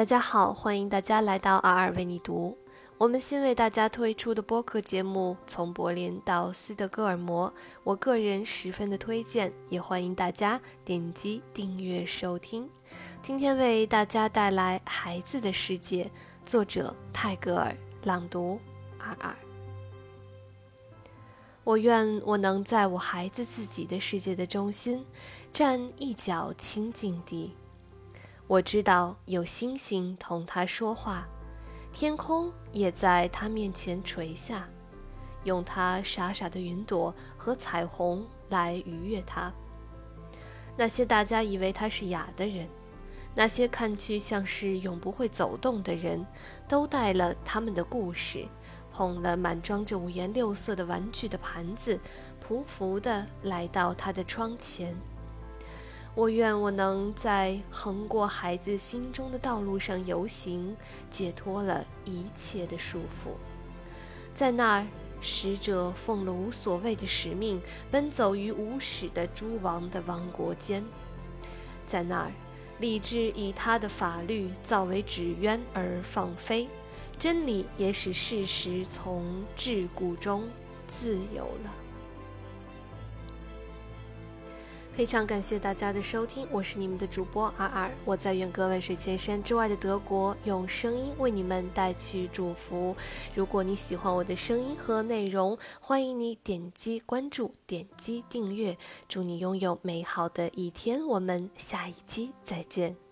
大家好，欢迎大家来到二二为你读。我们新为大家推出的播客节目《从柏林到斯德哥尔摩》，我个人十分的推荐，也欢迎大家点击订阅收听。今天为大家带来《孩子的世界》，作者泰戈尔，朗读二二。我愿我能在我孩子自己的世界的中心，站一角清静地。我知道有星星同他说话，天空也在他面前垂下，用他傻傻的云朵和彩虹来愉悦他。那些大家以为他是哑的人，那些看去像是永不会走动的人，都带了他们的故事，捧了满装着五颜六色的玩具的盘子，匍匐地来到他的窗前。我愿我能在横过孩子心中的道路上游行，解脱了一切的束缚。在那儿，使者奉了无所谓的使命，奔走于无始的诸王的王国间。在那儿，理智以他的法律造为纸鸢而放飞，真理也使事实从桎梏中自由了。非常感谢大家的收听，我是你们的主播阿尔，我在远隔万水千山之外的德国，用声音为你们带去祝福。如果你喜欢我的声音和内容，欢迎你点击关注、点击订阅。祝你拥有美好的一天，我们下一期再见。